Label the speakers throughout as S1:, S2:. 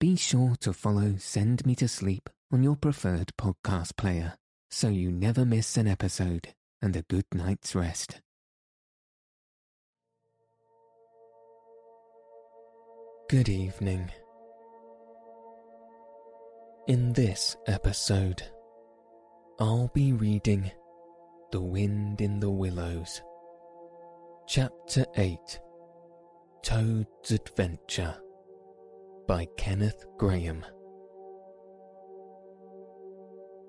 S1: be sure to follow Send Me to Sleep on your preferred podcast player so you never miss an episode and a good night's rest. Good evening. In this episode, I'll be reading The Wind in the Willows, Chapter 8 Toad's Adventure by Kenneth Grahame.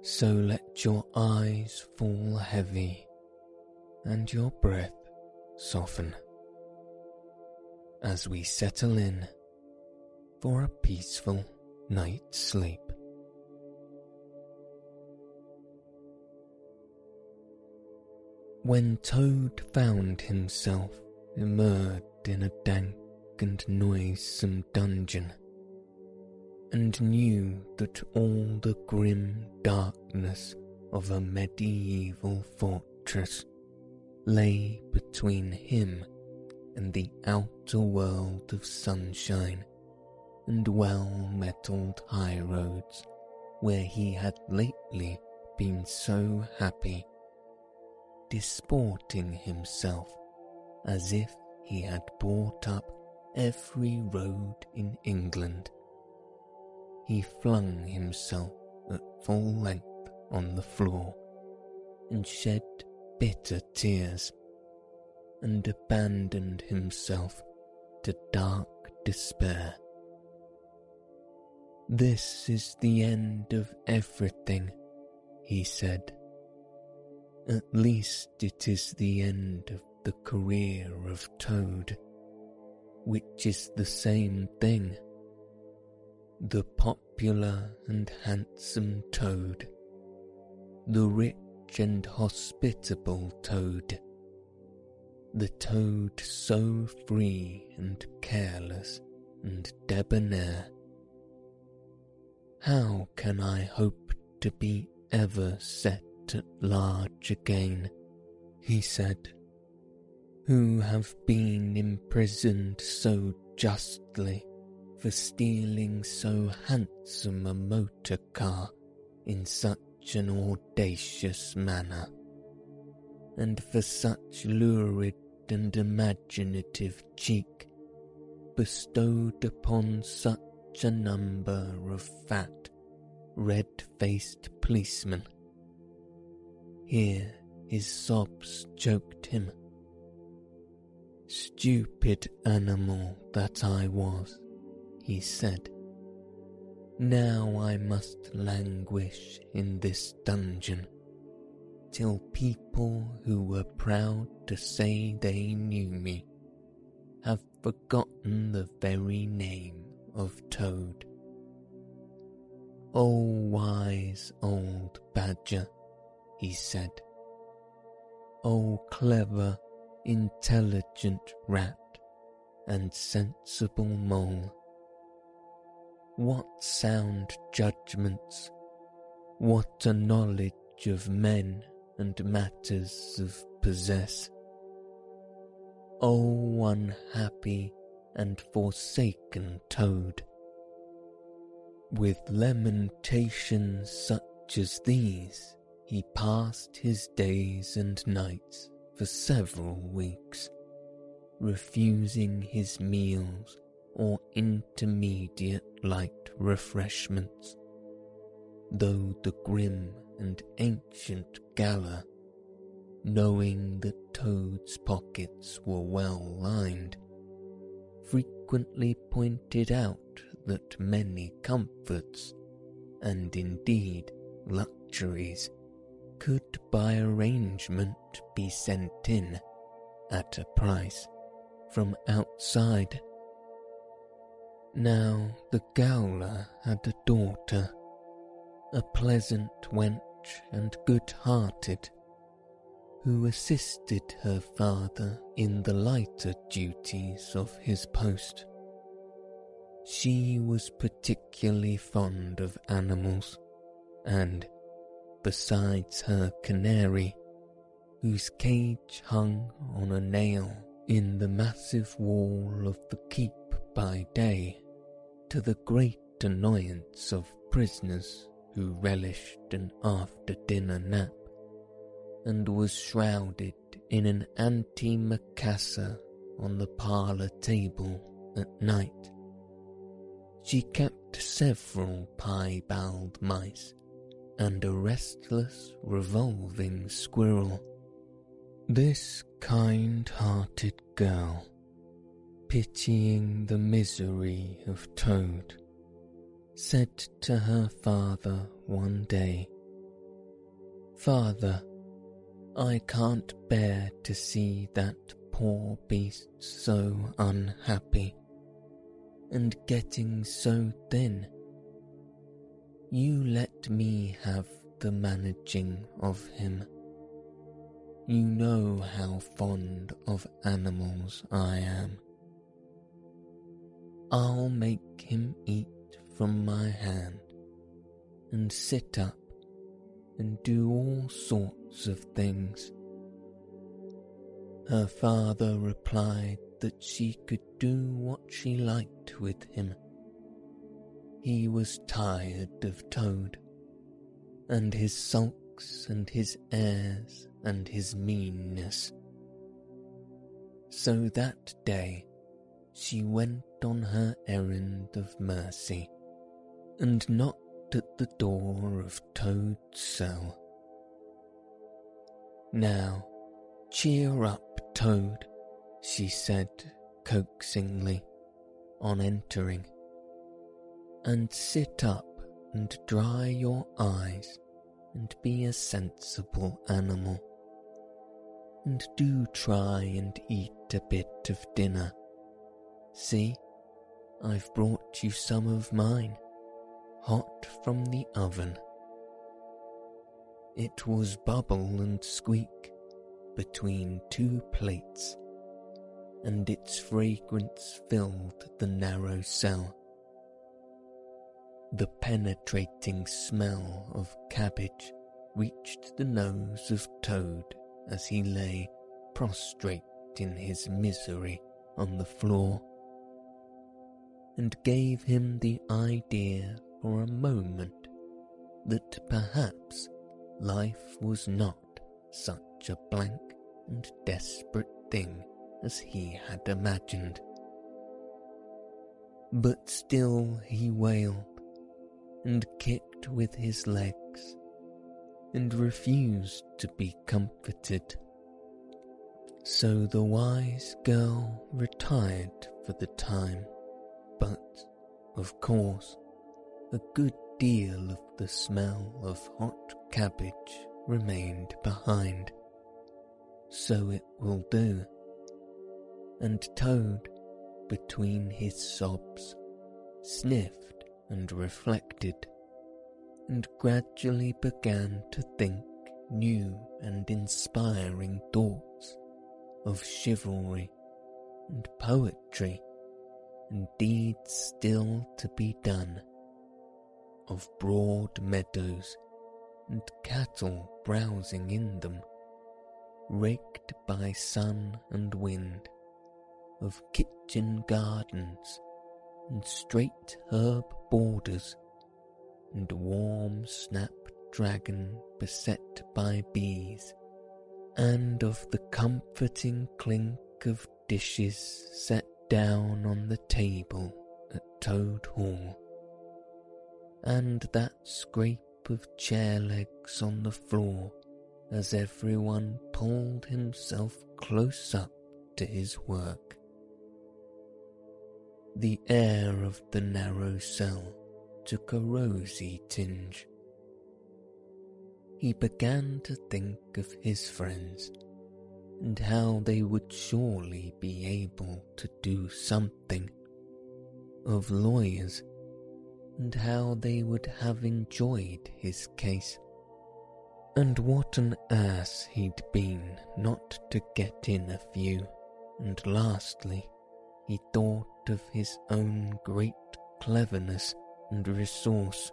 S1: So let your eyes fall heavy and your breath soften as we settle in for a peaceful night's sleep. When Toad found himself immersed in a dank and noisome dungeon, and knew that all the grim darkness of a medieval fortress lay between him and the outer world of sunshine and well-metalled highroads where he had lately been so happy, disporting himself as if he had bought up every road in England. He flung himself at full length on the floor and shed bitter tears and abandoned himself to dark despair. This is the end of everything, he said. At least it is the end of the career of Toad which is the same thing. The popular and handsome toad, the rich and hospitable toad, the toad so free and careless and debonair. How can I hope to be ever set at large again? he said who have been imprisoned so justly for stealing so handsome a motor car in such an audacious manner, and for such lurid and imaginative cheek bestowed upon such a number of fat, red-faced policemen. Here his sobs choked him Stupid animal that I was, he said. Now I must languish in this dungeon till people who were proud to say they knew me have forgotten the very name of Toad. Oh, wise old badger, he said. Oh, clever intelligent rat and sensible mole. What sound judgments, what a knowledge of men and matters of possess. O unhappy and forsaken toad! With lamentations such as these he passed his days and nights for several weeks, refusing his meals or intermediate light refreshments, though the grim and ancient Gala, knowing that Toad's pockets were well lined, frequently pointed out that many comforts, and indeed luxuries, could by arrangement be sent in at a price from outside. Now the gaoler had a daughter, a pleasant wench and good-hearted, who assisted her father in the lighter duties of his post. She was particularly fond of animals, and besides her canary, whose cage hung on a nail in the massive wall of the keep by day, to the great annoyance of prisoners who relished an after dinner nap and was shrouded in an antimacassar on the parlour table at night. She kept several piebald mice and a restless revolving squirrel. This kind-hearted girl, pitying the misery of Toad, said to her father one day, Father, I can't bear to see that poor beast so unhappy and getting so thin. You let me have the managing of him. You know how fond of animals I am. I'll make him eat from my hand and sit up and do all sorts of things. Her father replied that she could do what she liked with him. He was tired of Toad, and his sulks and his airs and his meanness. So that day she went on her errand of mercy and knocked at the door of Toad's cell. Now, cheer up, Toad, she said coaxingly on entering, and sit up and dry your eyes and be a sensible animal. And do try and eat a bit of dinner. See, I've brought you some of mine, hot from the oven. It was bubble and squeak between two plates, and its fragrance filled the narrow cell. The penetrating smell of cabbage reached the nose of Toad as he lay prostrate in his misery on the floor, and gave him the idea for a moment that perhaps life was not such a blank and desperate thing as he had imagined. But still he wailed and kicked with his legs and refused to be comforted. So the wise girl retired for the time, but, of course, a good deal of the smell of hot cabbage remained behind. So it will do. And Toad, between his sobs, sniffed and reflected and gradually began to think new and inspiring thoughts of chivalry and poetry and deeds still to be done, of broad meadows and cattle browsing in them, raked by sun and wind, of kitchen gardens and straight herb borders and warm snapdragon beset by bees, and of the comforting clink of dishes set down on the table at Toad Hall, and that scrape of chair legs on the floor as everyone pulled himself close up to his work. The air of the narrow cell took a rosy tinge. He began to think of his friends and how they would surely be able to do something, of lawyers and how they would have enjoyed his case, and what an ass he'd been not to get in a few, and lastly, he thought of his own great cleverness and resource,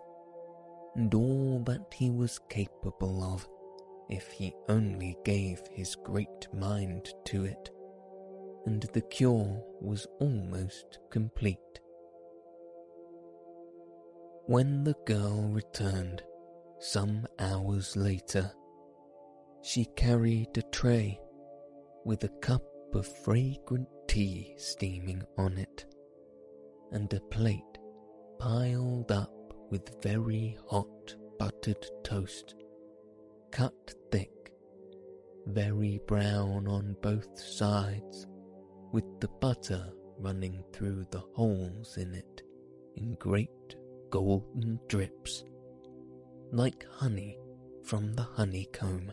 S1: and all that he was capable of if he only gave his great mind to it, and the cure was almost complete. When the girl returned, some hours later, she carried a tray with a cup of fragrant tea steaming on it, and a plate piled up with very hot buttered toast, cut thick, very brown on both sides, with the butter running through the holes in it in great golden drips, like honey from the honeycomb.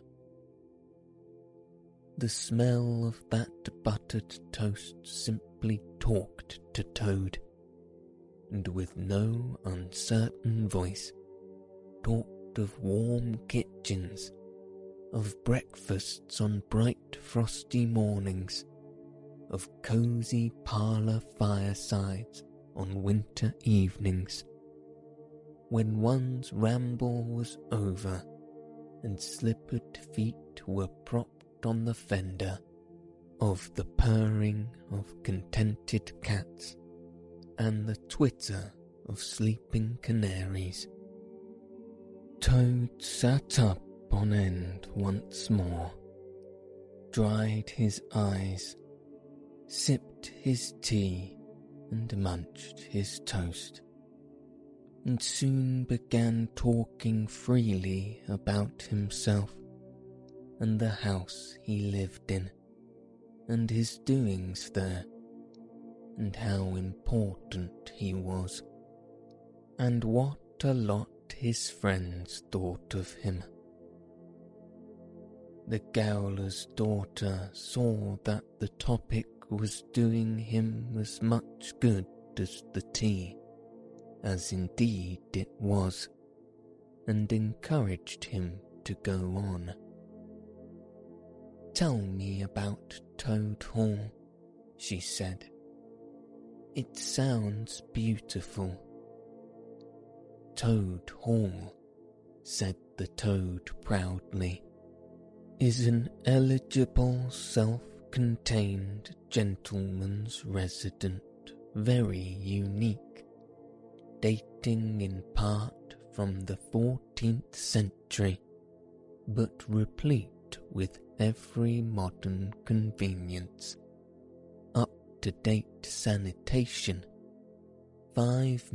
S1: The smell of that buttered toast simply talked to Toad, and with no uncertain voice talked of warm kitchens, of breakfasts on bright frosty mornings, of cosy parlour firesides on winter evenings, when one's ramble was over and slippered feet were propped on the fender, of the purring of contented cats and the twitter of sleeping canaries. Toad sat up on end once more, dried his eyes, sipped his tea, and munched his toast, and soon began talking freely about himself and the house he lived in, and his doings there, and how important he was, and what a lot his friends thought of him. The gaoler's daughter saw that the topic was doing him as much good as the tea, as indeed it was, and encouraged him to go on. Tell me about Toad Hall, she said. It sounds beautiful. Toad Hall, said the toad proudly, is an eligible self-contained gentleman's resident very unique, dating in part from the 14th century, but replete with every modern convenience up to date sanitation, five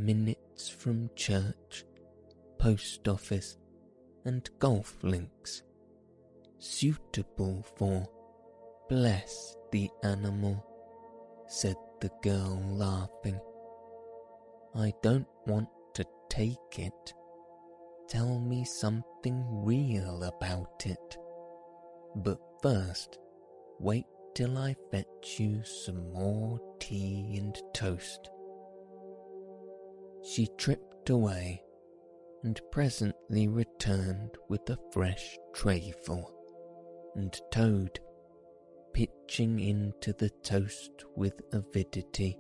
S1: from church, post office, and golf links, suitable for bless the animal, said the girl laughing. I don't want to take it. Tell me something real about it. But first, wait till I fetch you some more tea and toast. She tripped away and presently returned with a fresh trayful, and Toad, pitching into the toast with avidity,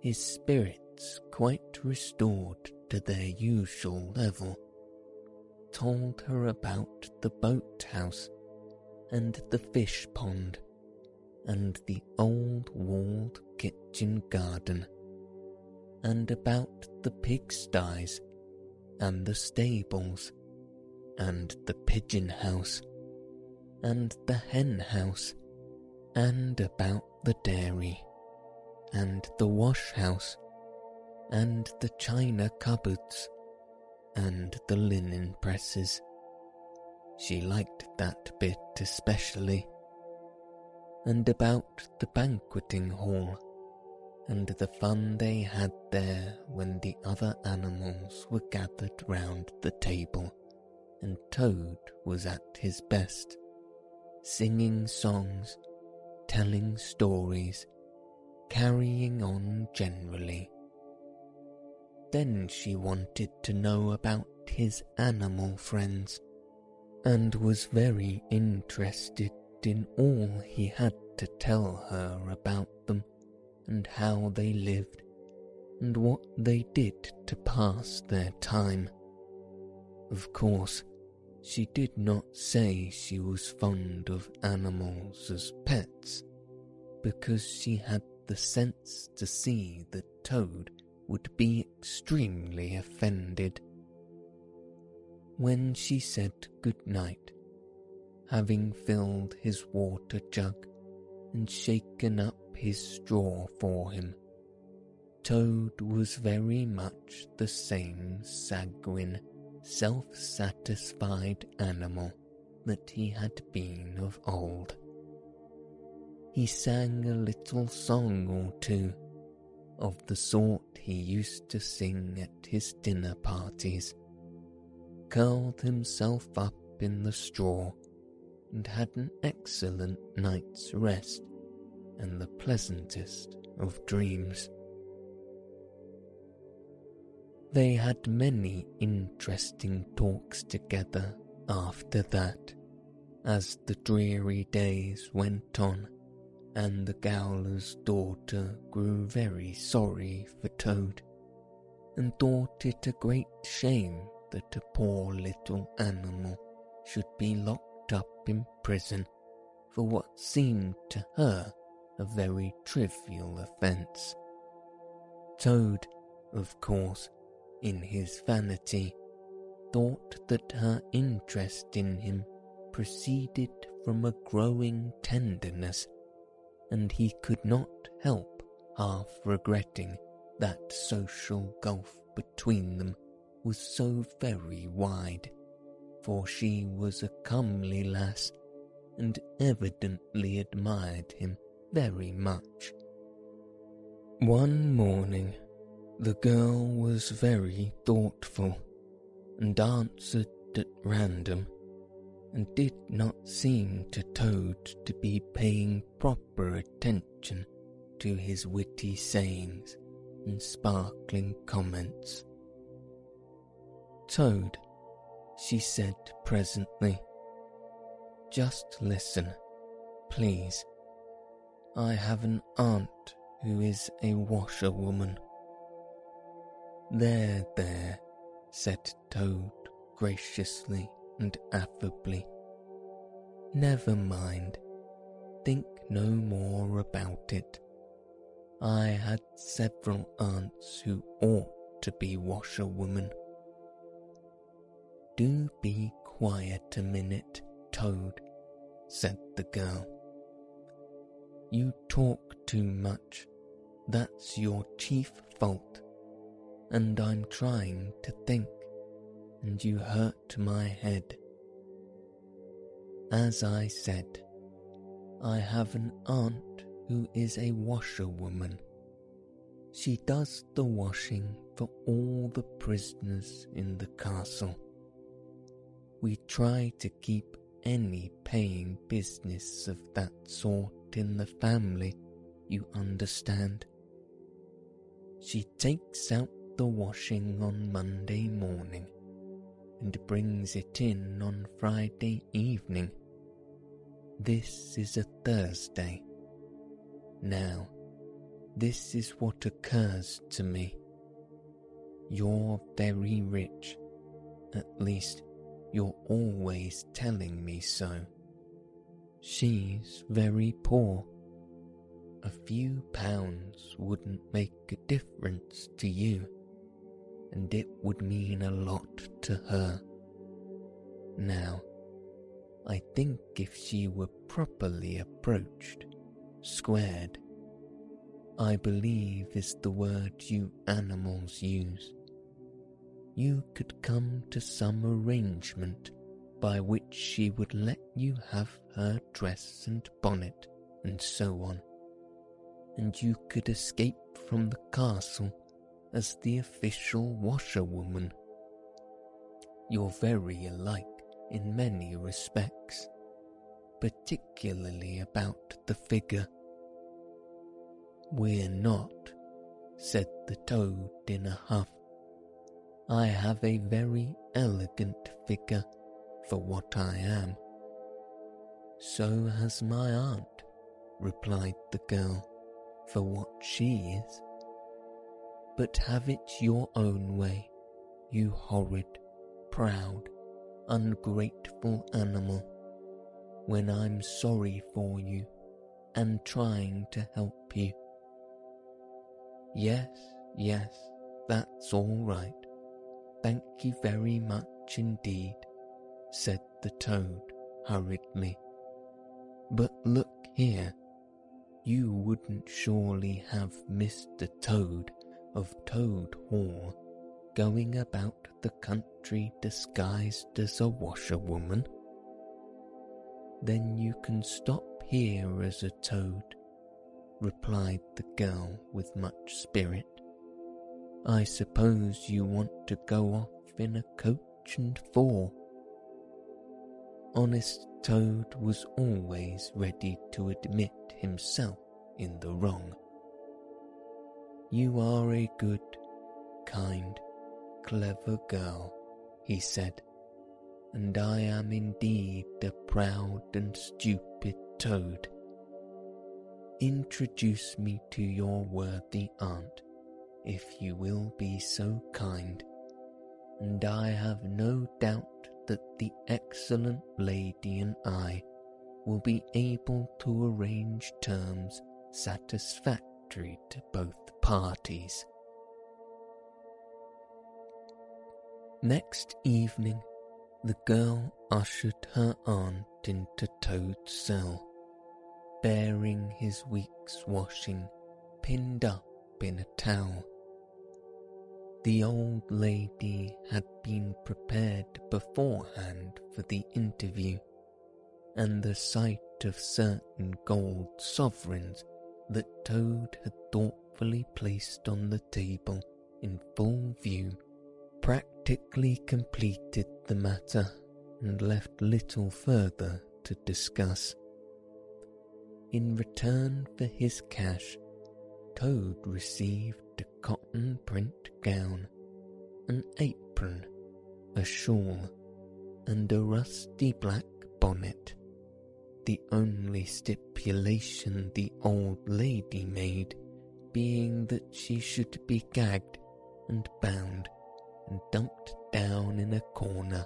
S1: his spirits quite restored to their usual level, told her about the boathouse and the fish pond and the old walled kitchen garden, and about the pigsties, and the stables, and the pigeon house, and the hen house, and about the dairy, and the wash house, and the china cupboards, and the linen presses. She liked that bit especially and about the banqueting hall, and the fun they had there when the other animals were gathered round the table, and Toad was at his best, singing songs, telling stories, carrying on generally. Then she wanted to know about his animal friends, and was very interested in all he had to tell her about and how they lived and what they did to pass their time. Of course, she did not say she was fond of animals as pets, because she had the sense to see that Toad would be extremely offended. When she said good night, having filled his water jug and shaken up his straw for him, Toad was very much the same sanguine, self-satisfied animal that he had been of old. He sang a little song or two, of the sort he used to sing at his dinner parties, curled himself up in the straw, and had an excellent night's rest and the pleasantest of dreams. They had many interesting talks together after that, as the dreary days went on, and the Gowler's daughter grew very sorry for Toad, and thought it a great shame that a poor little animal should be locked up in prison for what seemed to her a very trivial offence. Toad, of course, in his vanity, thought that her interest in him proceeded from a growing tenderness, and he could not help half regretting that social gulf between them was so very wide, for she was a comely lass and evidently admired him very much. One morning, the girl was very thoughtful and answered at random and did not seem to Toad to be paying proper attention to his witty sayings and sparkling comments. Toad, she said presently, just listen, please. I have an aunt who is a washerwoman. There, there, said Toad graciously and affably. Never mind. Think no more about it. I had several aunts who ought to be washerwomen. Do be quiet a minute, Toad, said the girl. You talk too much. That's your chief fault. And I'm trying to think, and you hurt my head. As I said, I have an aunt who is a washerwoman. She does the washing for all the prisoners in the castle. We try to keep any paying business of that sort in the family, you understand. She takes out the washing on Monday morning and brings it in on Friday evening. This is a Thursday. Now, this is what occurs to me. You're very rich, at least you're always telling me so. She's very poor. A few pounds wouldn't make a difference to you, and it would mean a lot to her. Now, I think if she were properly approached, squared, I believe is the word you animals use, you could come to some arrangement by which she would let you have her dress and bonnet and so on, and you could escape from the castle as the official washerwoman. You're very alike in many respects, particularly about the figure. We're not, said the toad in a huff. I have a very elegant figure for what I am. So has my aunt, replied the girl, for what she is. But have it your own way, you horrid, proud, ungrateful animal, when I'm sorry for you and trying to help you. Yes, yes, that's all right. Thank you very much indeed, said the toad hurriedly. But look here, you wouldn't surely have Mr. Toad of Toad Hall going about the country disguised as a washerwoman? Then you can stop here as a toad, replied the girl with much spirit. I suppose you want to go off in a coach and four. Honest Toad was always ready to admit himself in the wrong. You are a good, kind, clever girl, he said, and I am indeed a proud and stupid toad. Introduce me to your worthy aunt, if you will be so kind, and I have no doubt that the excellent lady and I will be able to arrange terms satisfactory to both parties. Next evening, the girl ushered her aunt into Toad's cell, bearing his week's washing pinned up in a towel. The old lady had been prepared beforehand for the interview, and the sight of certain gold sovereigns that Toad had thoughtfully placed on the table in full view practically completed the matter and left little further to discuss. In return for his cash, Toad received cotton print gown, an apron, a shawl, and a rusty black bonnet. The only stipulation the old lady made being that she should be gagged and bound and dumped down in a corner.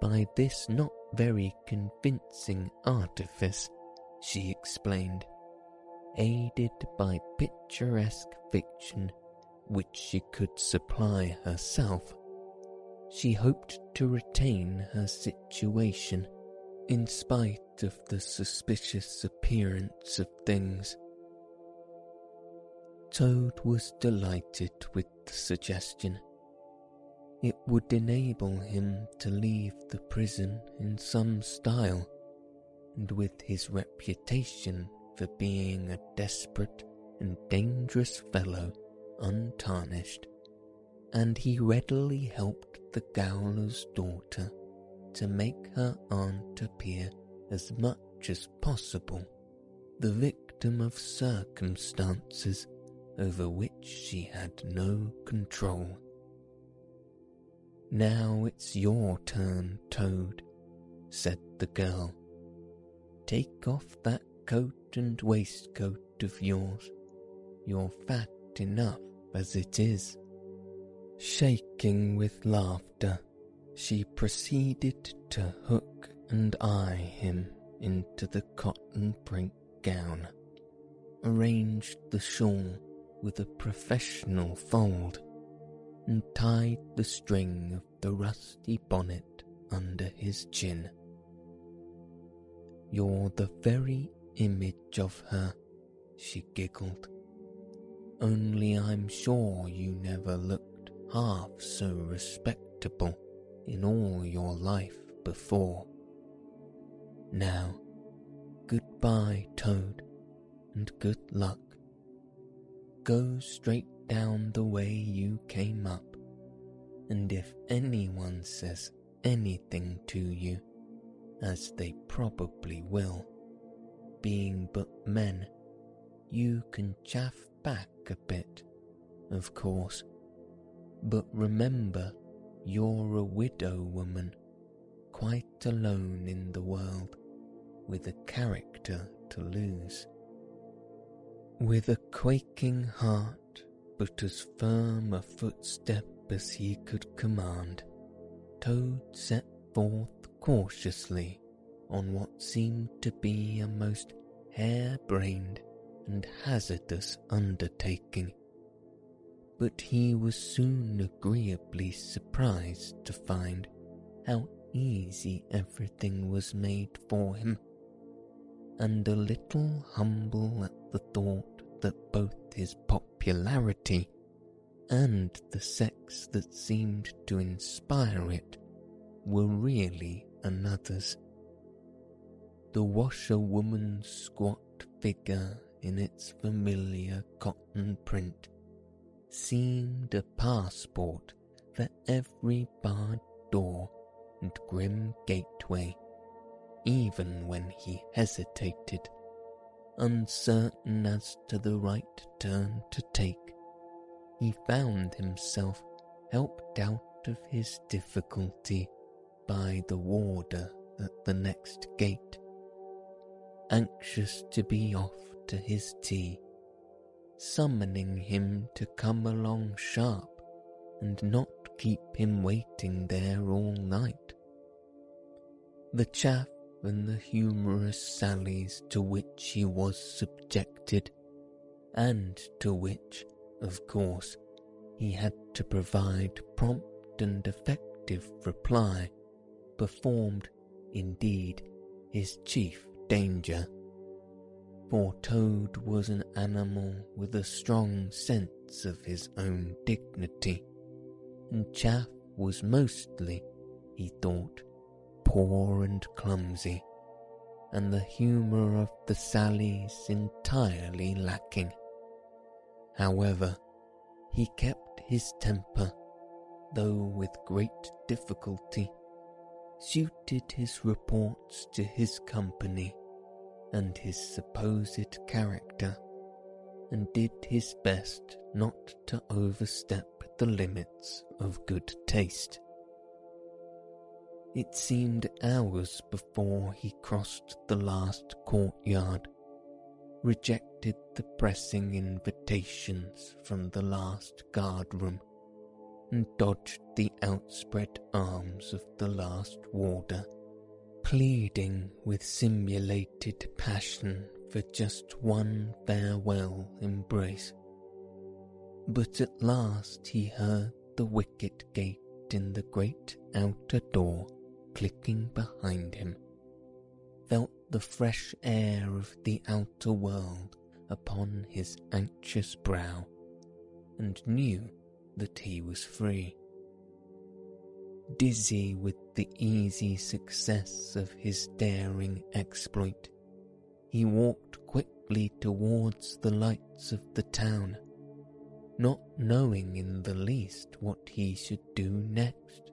S1: By this not very convincing artifice, she explained, aided by picturesque fiction which she could supply herself, she hoped to retain her situation in spite of the suspicious appearance of things. Toad was delighted with the suggestion. It would enable him to leave the prison in some style, and with his reputation for being a desperate and dangerous fellow untarnished, and he readily helped the Gowler's daughter to make her aunt appear as much as possible the victim of circumstances over which she had no control. Now it's your turn, Toad, said the girl. Take off that coat and waistcoat of yours. You're fat enough as it is. Shaking with laughter, she proceeded to hook and eye him into the cotton print gown, arranged the shawl with a professional fold, and tied the string of the rusty bonnet under his chin. You're the very image of her, she giggled. Only I'm sure you never looked half so respectable in all your life before. Now, goodbye, Toad, and good luck. Go straight down the way you came up, and if anyone says anything to you, as they probably will, being but men, you can chaff back a bit, of course. But remember, you're a widow woman, quite alone in the world, with a character to lose. With a quaking heart, but as firm a footstep as he could command, Toad set forth cautiously on what seemed to be a most hair-brained and hazardous undertaking. but he was soon agreeably surprised to find how easy everything was made for him, and a little humble at the thought that both his popularity and the sex that seemed to inspire it were really another's. The washerwoman's squat figure in its familiar cotton print seemed a passport for every barred door and grim gateway, even when he hesitated, uncertain as to the right turn to take. He found himself helped out of his difficulty by the warder at the next gate, anxious to be off to his tea, summoning him to come along sharp and not keep him waiting there all night. The chaff and the humorous sallies to which he was subjected, and to which, of course, he had to provide prompt and effective reply, performed, indeed, his chief danger. For Toad was an animal with a strong sense of his own dignity, and Chaff was mostly, he thought, poor and clumsy, and the humour of the sallies entirely lacking. However, he kept his temper, though with great difficulty, suited his reports to his company and his supposed character, and did his best not to overstep the limits of good taste. It seemed hours before he crossed the last courtyard, rejected the pressing invitations from the last guardroom, and dodged the outspread arms of the last warder, pleading with simulated passion for just one farewell embrace. But at last he heard the wicket gate in the great outer door clicking behind him, felt the fresh air of the outer world upon his anxious brow, and knew that he was free. Dizzy with the easy success of his daring exploit, he walked quickly towards the lights of the town, not knowing in the least what he should do next.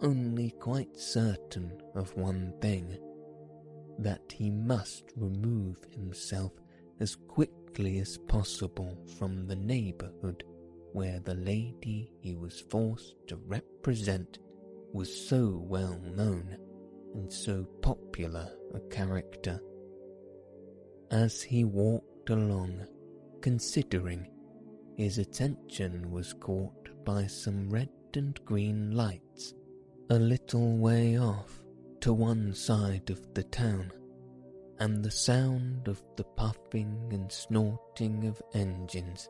S1: Only quite certain of one thing that he must remove himself as quickly as possible from the neighbourhood where the lady he was forced to represent was so well known and so popular a character. As he walked along, considering, his attention was caught by some red and green lights a little way off to one side of the town, and the sound of the puffing and snorting of engines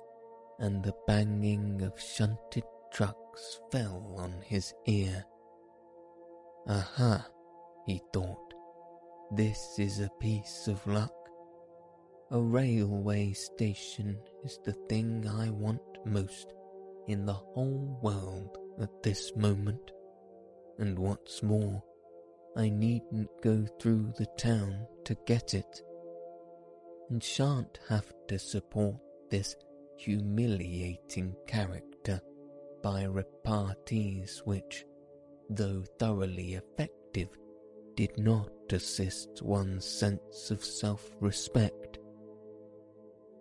S1: and the banging of shunted trucks fell on his ear. Aha, he thought, this is a piece of luck. A railway station is the thing I want most in the whole world at this moment and what's more, I needn't go through the town to get it, and shan't have to support this humiliating character by repartees which, though thoroughly effective, did not assist one's sense of self respect.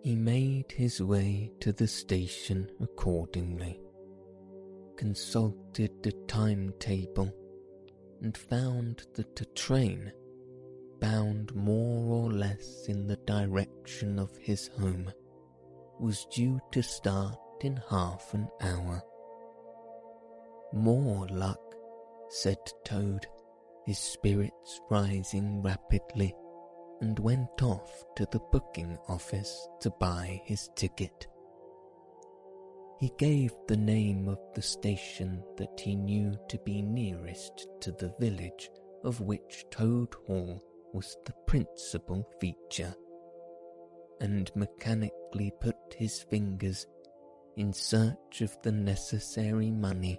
S1: He made his way to the station accordingly consulted the timetable and found that a train, bound more or less in the direction of his home, was due to start in half an hour. More luck, said Toad, his spirits rising rapidly, and went off to the booking office to buy his ticket. He gave the name of the station that he knew to be nearest to the village of which Toad Hall was the principal feature, and mechanically put his fingers in search of the necessary money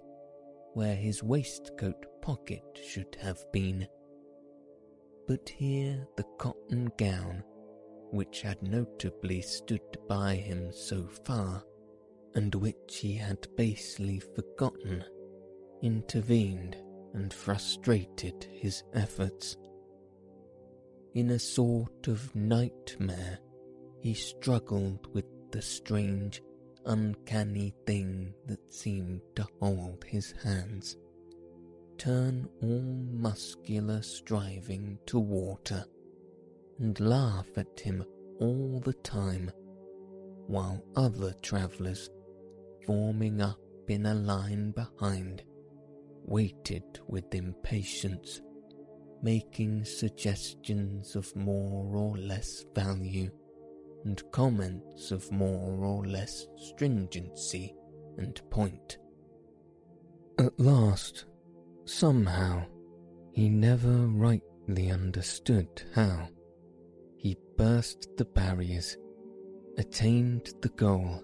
S1: where his waistcoat pocket should have been. But here the cotton gown, which had notably stood by him so far, and which he had basely forgotten, intervened and frustrated his efforts. In a sort of nightmare, he struggled with the strange, uncanny thing that seemed to hold his hands, turn all muscular striving to water, and laugh at him all the time, while other travellers forming up in a line behind, waited with impatience, making suggestions of more or less value and comments of more or less stringency and point. At last, somehow, he never rightly understood how, he burst the barriers, attained the goal,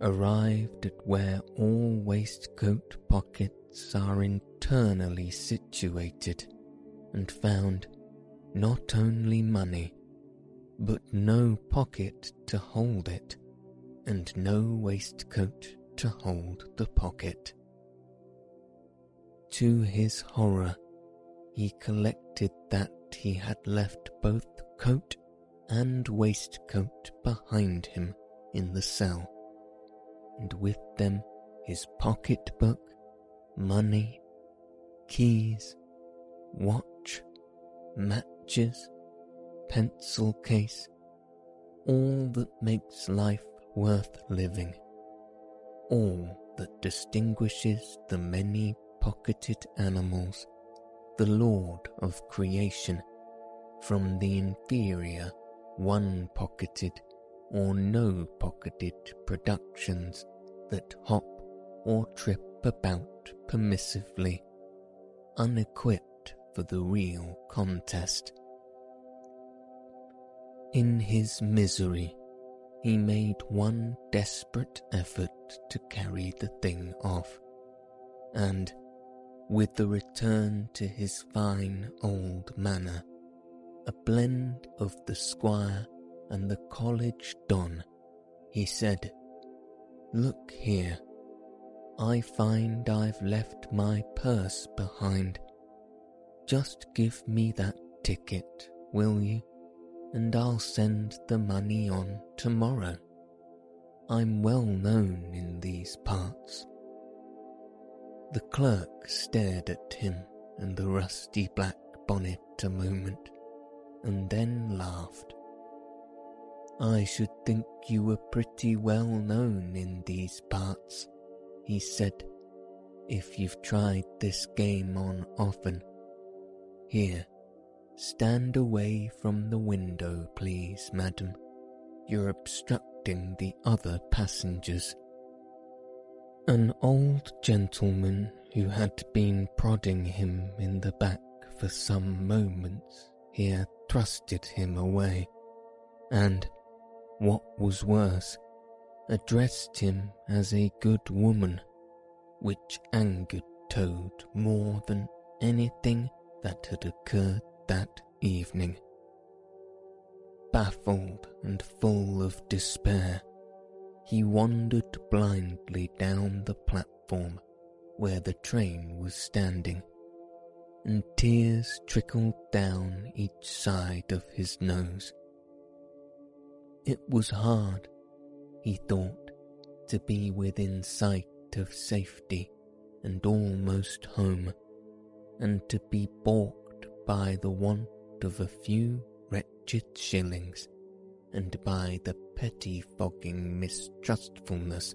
S1: arrived at where all waistcoat pockets are internally situated, and found not only money, but no pocket to hold it, and no waistcoat to hold the pocket. To his horror, he collected that he had left both coat and waistcoat behind him in the cell and with them his pocketbook, money, keys, watch, matches, pencil case, all that makes life worth living, all that distinguishes the many pocketed animals, the lord of creation, from the inferior one pocketed or no pocketed productions that hop or trip about permissively, unequipped for the real contest. In his misery, he made one desperate effort to carry the thing off, and, with the return to his fine old manner, a blend of the squire and the college don, he said, Look here, I find I've left my purse behind. Just give me that ticket, will you, and I'll send the money on tomorrow. I'm well known in these parts. The clerk stared at him and the rusty black bonnet a moment, and then laughed. I should think you were pretty well known in these parts, he said, if you've tried this game on often. Here, stand away from the window, please, madam. You're obstructing the other passengers. An old gentleman who had been prodding him in the back for some moments here thrusted him away, and what was worse, addressed him as a good woman, which angered Toad more than anything that had occurred that evening. Baffled and full of despair, he wandered blindly down the platform where the train was standing, and tears trickled down each side of his nose it was hard, he thought, to be within sight of safety and almost home, and to be balked by the want of a few wretched shillings, and by the pettifogging mistrustfulness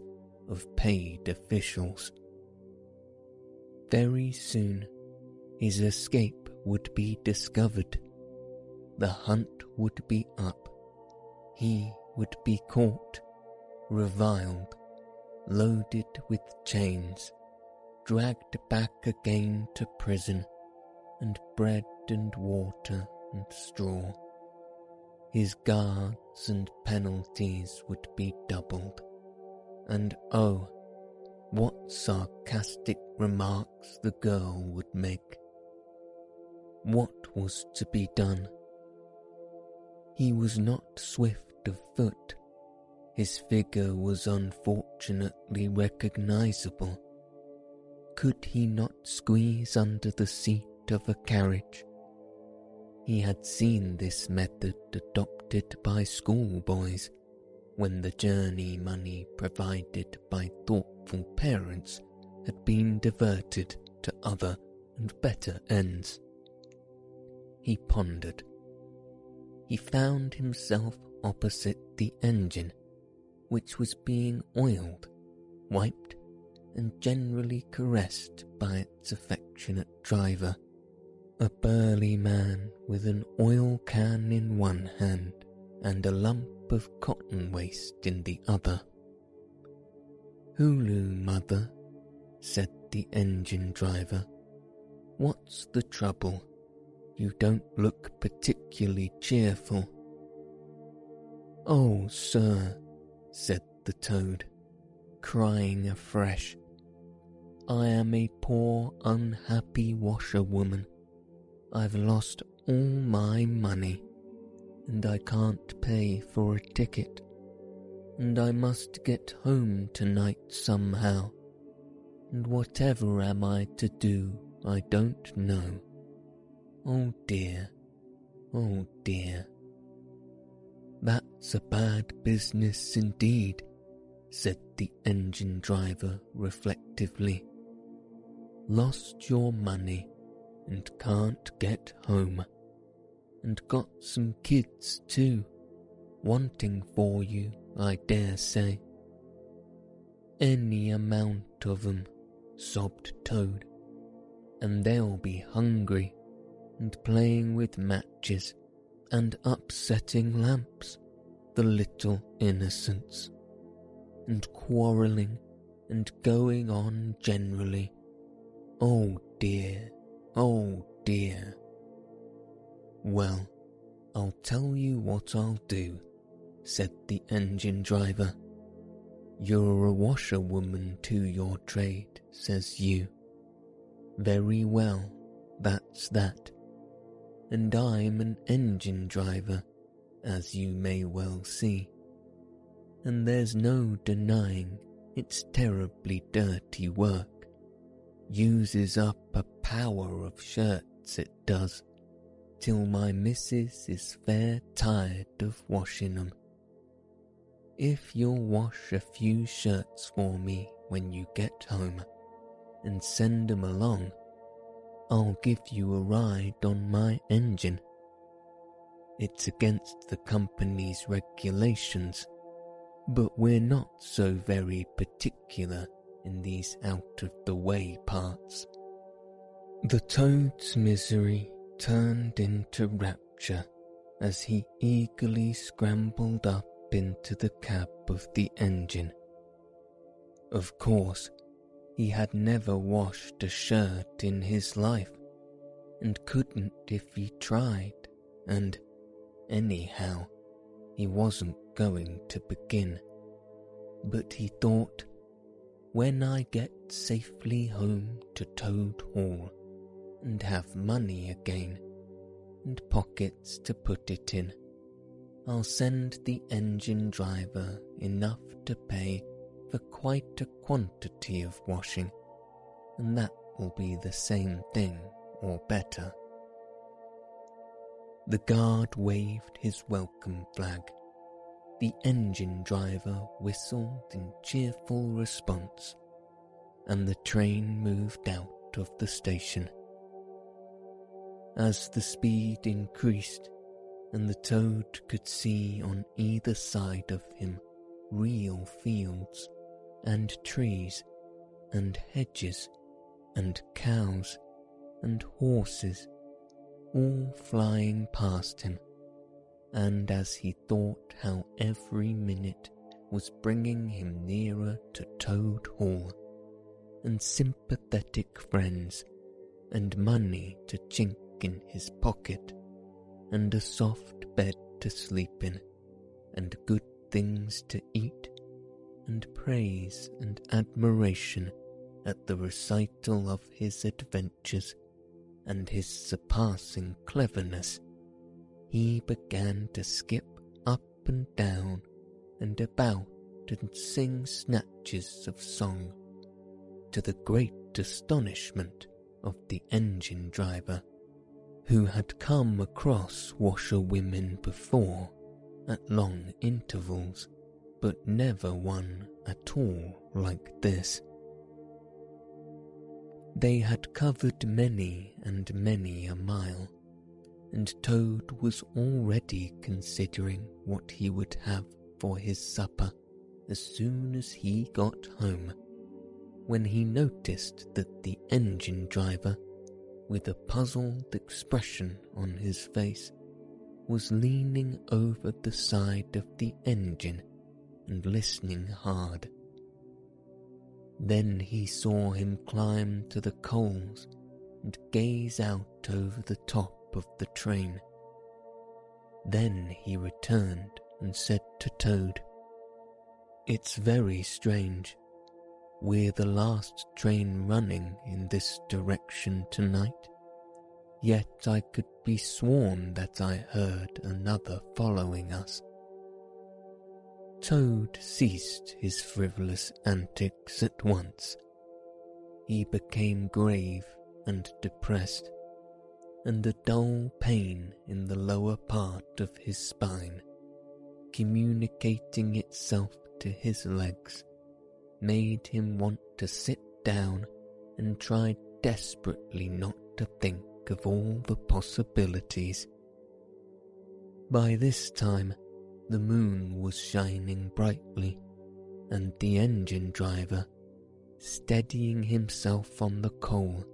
S1: of paid officials. Very soon his escape would be discovered, the hunt would be up, he would be caught, reviled, loaded with chains, dragged back again to prison, and bread and water and straw. His guards and penalties would be doubled, and oh, what sarcastic remarks the girl would make. What was to be done? He was not swift of foot. His figure was unfortunately recognizable. Could he not squeeze under the seat of a carriage? He had seen this method adopted by schoolboys when the journey money provided by thoughtful parents had been diverted to other and better ends. He pondered. He found himself opposite the engine, which was being oiled, wiped, and generally caressed by its affectionate driver, a burly man with an oil can in one hand and a lump of cotton waste in the other. Hullo, mother, said the engine driver. What's the trouble? You don't look particularly cheerful. Oh, sir, said the toad, crying afresh. I am a poor, unhappy washerwoman. I've lost all my money and I can't pay for a ticket, and I must get home tonight somehow, and whatever am I to do, I don't know. Oh dear, oh dear. That's a bad business indeed, said the engine driver reflectively. Lost your money and can't get home and got some kids too, wanting for you, I dare say. Any amount of 'em, sobbed Toad, and they'll be hungry and playing with matches and upsetting lamps, the little innocents, and quarrelling and going on generally. Oh dear, oh dear. Well, I'll tell you what I'll do, said the engine driver. You're a washerwoman to your trade, says you. Very well, that's that. And I'm an engine driver, as you may well see. And there's no denying it's terribly dirty work. Uses up a power of shirts, it does till my missus is fair tired of washing 'em. If you'll wash a few shirts for me when you get home and send 'em along, I'll give you a ride on my engine. It's against the company's regulations, but we're not so very particular in these out of the way parts. The toad's misery turned into rapture as he eagerly scrambled up into the cab of the engine. Of course, he had never washed a shirt in his life, and couldn't if he tried, and, anyhow, he wasn't going to begin. But he thought, when I get safely home to Toad Hall, and have money again, and pockets to put it in. I'll send the engine driver enough to pay for quite a quantity of washing, and that will be the same thing or better. The guard waved his welcome flag. The engine driver whistled in cheerful response, and the train moved out of the station. As the speed increased, and the toad could see on either side of him real fields and trees and hedges and cows and horses all flying past him, and as he thought how every minute was bringing him nearer to Toad Hall, and sympathetic friends, and money to chink in his pocket, and a soft bed to sleep in, and good things to eat, and praise and admiration at the recital of his adventures and his surpassing cleverness, he began to skip up and down and about and sing snatches of song, to the great astonishment of the engine driver, who had come across washerwomen before at long intervals, but never one at all like this. They had covered many and many a mile, and Toad was already considering what he would have for his supper as soon as he got home, when he noticed that the engine driver, with a puzzled expression on his face, was leaning over the side of the engine and listening hard. Then he saw him climb to the coals and gaze out over the top of the train. Then he returned and said to Toad, It's very strange. We're the last train running in this direction tonight. Yet I could be sworn that I heard another following us. Toad ceased his frivolous antics at once. He became grave and depressed, and the dull pain in the lower part of his spine, communicating itself to his legs, made him want to sit down and try desperately not to think of all the possibilities. By this time, the moon was shining brightly, and the engine driver, steadying himself on the coal,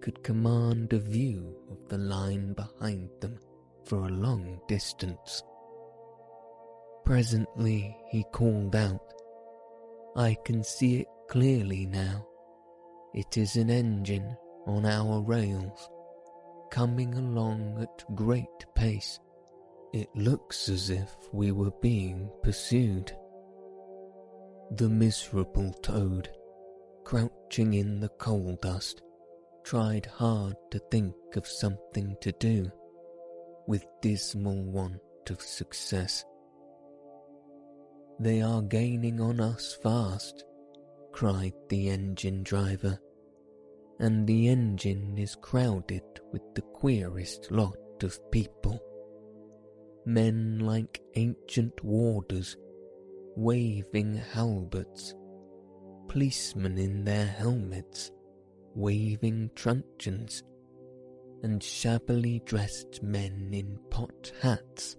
S1: could command a view of the line behind them for a long distance. Presently he called out, I can see it clearly now. It is an engine on our rails coming along at great pace. It looks as if we were being pursued. The miserable toad, crouching in the coal dust, tried hard to think of something to do, with dismal want of success. They are gaining on us fast, cried the engine driver and the engine is crowded with the queerest lot of people. Men like ancient warders, waving halberds, policemen in their helmets, waving truncheons, and shabbily dressed men in pot hats,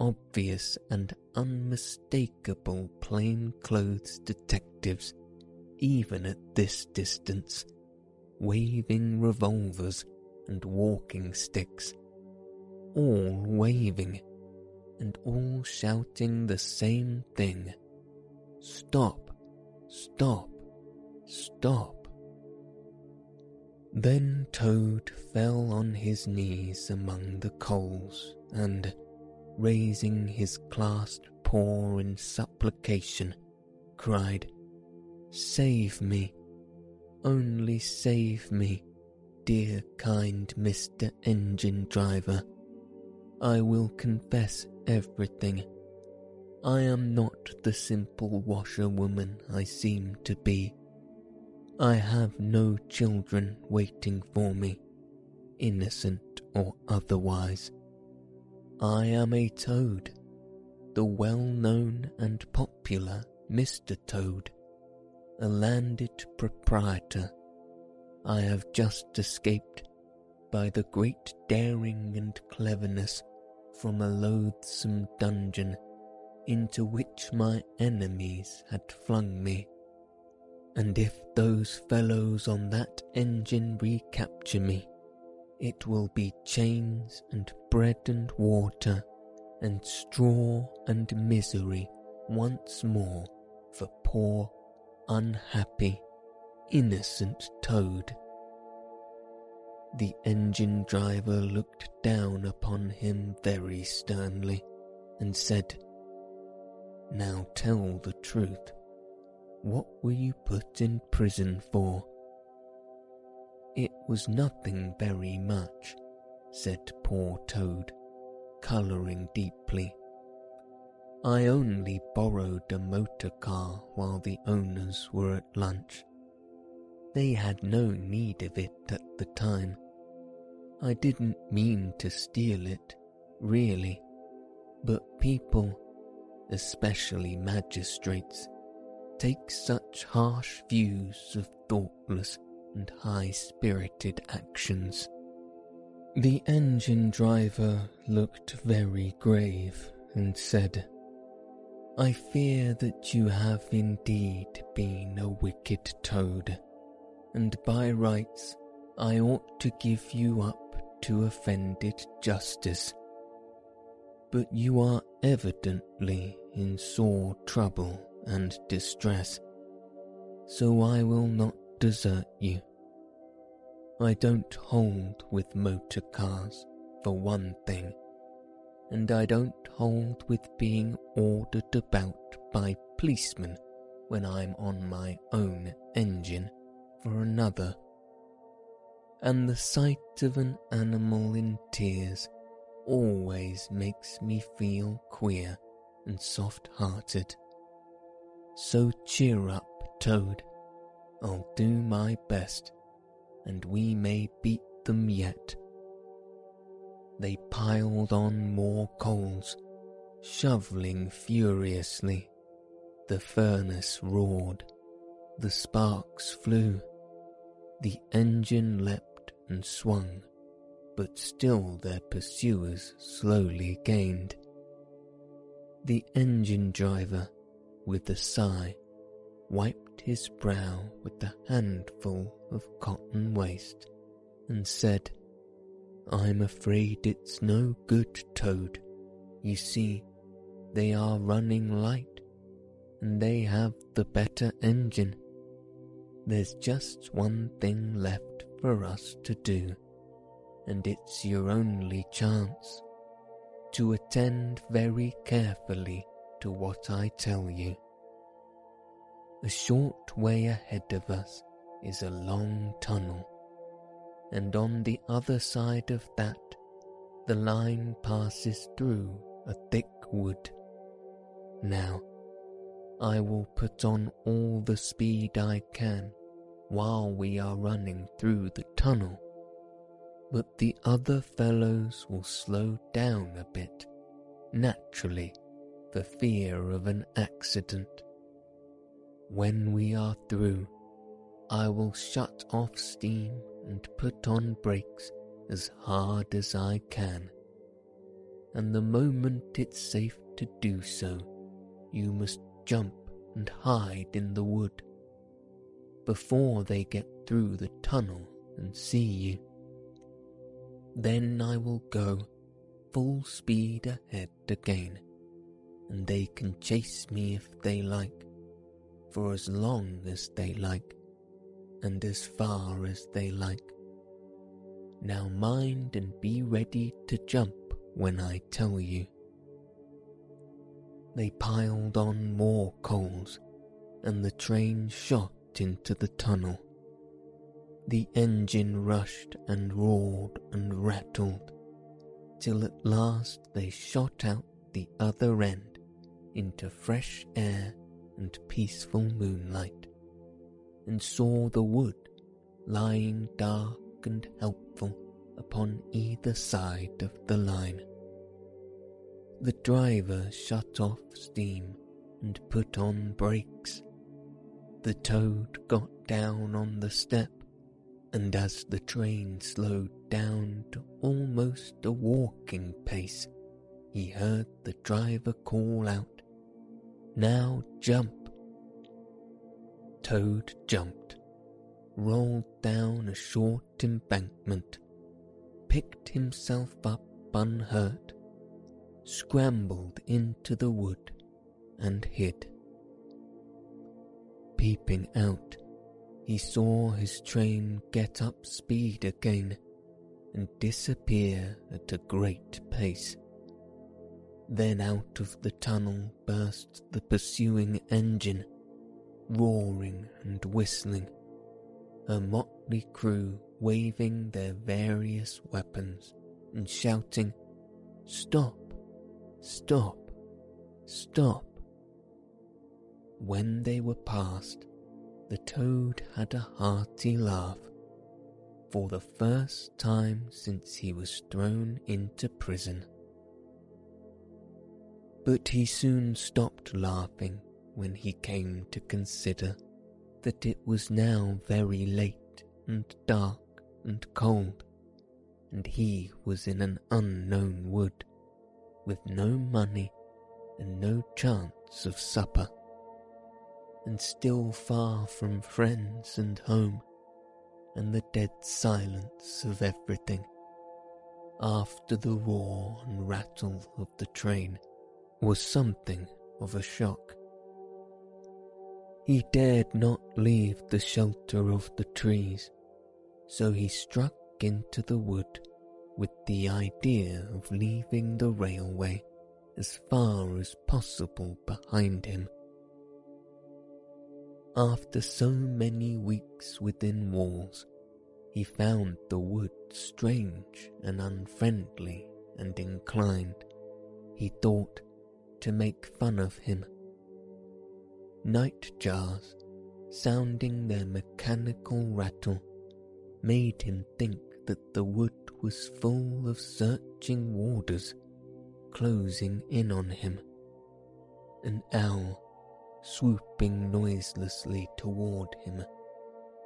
S1: obvious and unmistakable plain-clothes detectives, even at this distance waving revolvers and walking sticks, all waving and all shouting the same thing Stop! Stop! Stop! Then Toad fell on his knees among the coals and, raising his clasped paw in supplication, cried, Save me! Only save me, dear kind Mr. Engine Driver. I will confess everything. I am not the simple washerwoman I seem to be. I have no children waiting for me, innocent or otherwise. I am a toad, the well known and popular Mr. Toad a landed proprietor, I have just escaped by the great daring and cleverness from a loathsome dungeon into which my enemies had flung me. And if those fellows on that engine recapture me, it will be chains and bread and water and straw and misery once more for poor, unhappy, innocent Toad. The engine driver looked down upon him very sternly and said, Now tell the truth. What were you put in prison for? It was nothing very much, said poor Toad, colouring deeply. I only borrowed a motor car while the owners were at lunch. They had no need of it at the time. I didn't mean to steal it, really, but people, especially magistrates, take such harsh views of thoughtless and high-spirited actions. The engine driver looked very grave and said, I fear that you have indeed been a wicked toad, and by rights I ought to give you up to offended justice. But you are evidently in sore trouble and distress, so I will not desert you. I don't hold with motor cars, for one thing, and I don't hold with being ordered about by policemen when I'm on my own engine, for another. And the sight of an animal in tears always makes me feel queer and soft hearted. So cheer up, Toad. I'll do my best and we may beat them yet. They piled on more coals, shoveling furiously. The furnace roared, the sparks flew, the engine leapt and swung, but still their pursuers slowly gained. The engine driver, with a sigh, wiped his brow with the handful of cotton waste and said, I'm afraid it's no good, Toad. You see, they are running light, and they have the better engine. There's just one thing left for us to do, and it's your only chance to attend very carefully to what I tell you. A short way ahead of us is a long tunnel, and on the other side of that, the line passes through a thick wood. Now, I will put on all the speed I can while we are running through the tunnel, but the other fellows will slow down a bit, naturally, for fear of an accident. When we are through, I will shut off steam and put on brakes as hard as I can. And the moment it's safe to do so, you must jump and hide in the wood before they get through the tunnel and see you. Then I will go full speed ahead again, and they can chase me if they like for as long as they like, and as far as they like. Now mind and be ready to jump when I tell you. They piled on more coals, and the train shot into the tunnel. The engine rushed and roared and rattled, till at last they shot out the other end into fresh air and peaceful moonlight, and saw the wood lying dark and helpful upon either side of the line. The driver shut off steam and put on brakes. The toad got down on the step, and as the train slowed down to almost a walking pace, he heard the driver call out, now jump. Toad jumped, rolled down a short embankment, picked himself up unhurt, scrambled into the wood, and hid. Peeping out, he saw his train get up speed again and disappear at a great pace. Then out of the tunnel burst the pursuing engine, roaring and whistling, a motley crew waving their various weapons and shouting, Stop! Stop! Stop! When they were past, the toad had a hearty laugh. For the first time since he was thrown into prison. But he soon stopped laughing when he came to consider that it was now very late and dark and cold, and he was in an unknown wood, with no money and no chance of supper, and still far from friends and home, and the dead silence of everything, after the roar and rattle of the train was something of a shock. He dared not leave the shelter of the trees, so he struck into the wood with the idea of leaving the railway as far as possible behind him. After so many weeks within walls, he found the wood strange and unfriendly and inclined, he thought, to make fun of him. Night jars, sounding their mechanical rattle, made him think that the wood was full of searching warders closing in on him. An owl, swooping noiselessly toward him,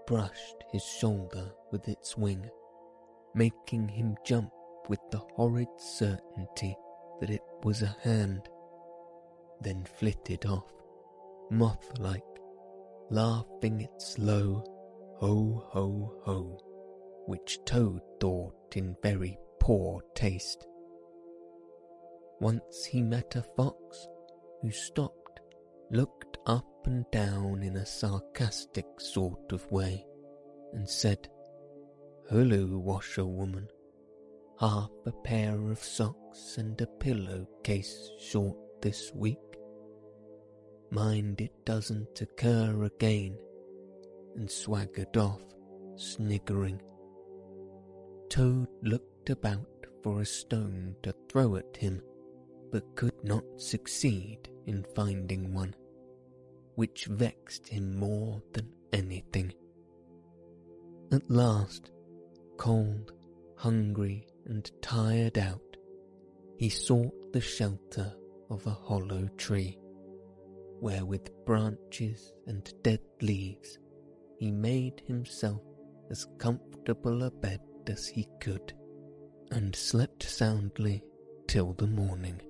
S1: brushed his shoulder with its wing, making him jump with the horrid certainty that it was a hand then flitted off, moth like, laughing its low ho ho ho, which Toad thought in very poor taste. Once he met a fox who stopped, looked up and down in a sarcastic sort of way, and said, Hullo, washerwoman, half a pair of socks and a pillow-case short this week. Mind it doesn't occur again, and swaggered off, sniggering. Toad looked about for a stone to throw at him, but could not succeed in finding one, which vexed him more than anything. At last, cold, hungry, and tired out, he sought the shelter of a hollow tree where with branches and dead leaves he made himself as comfortable a bed as he could, and slept soundly till the morning.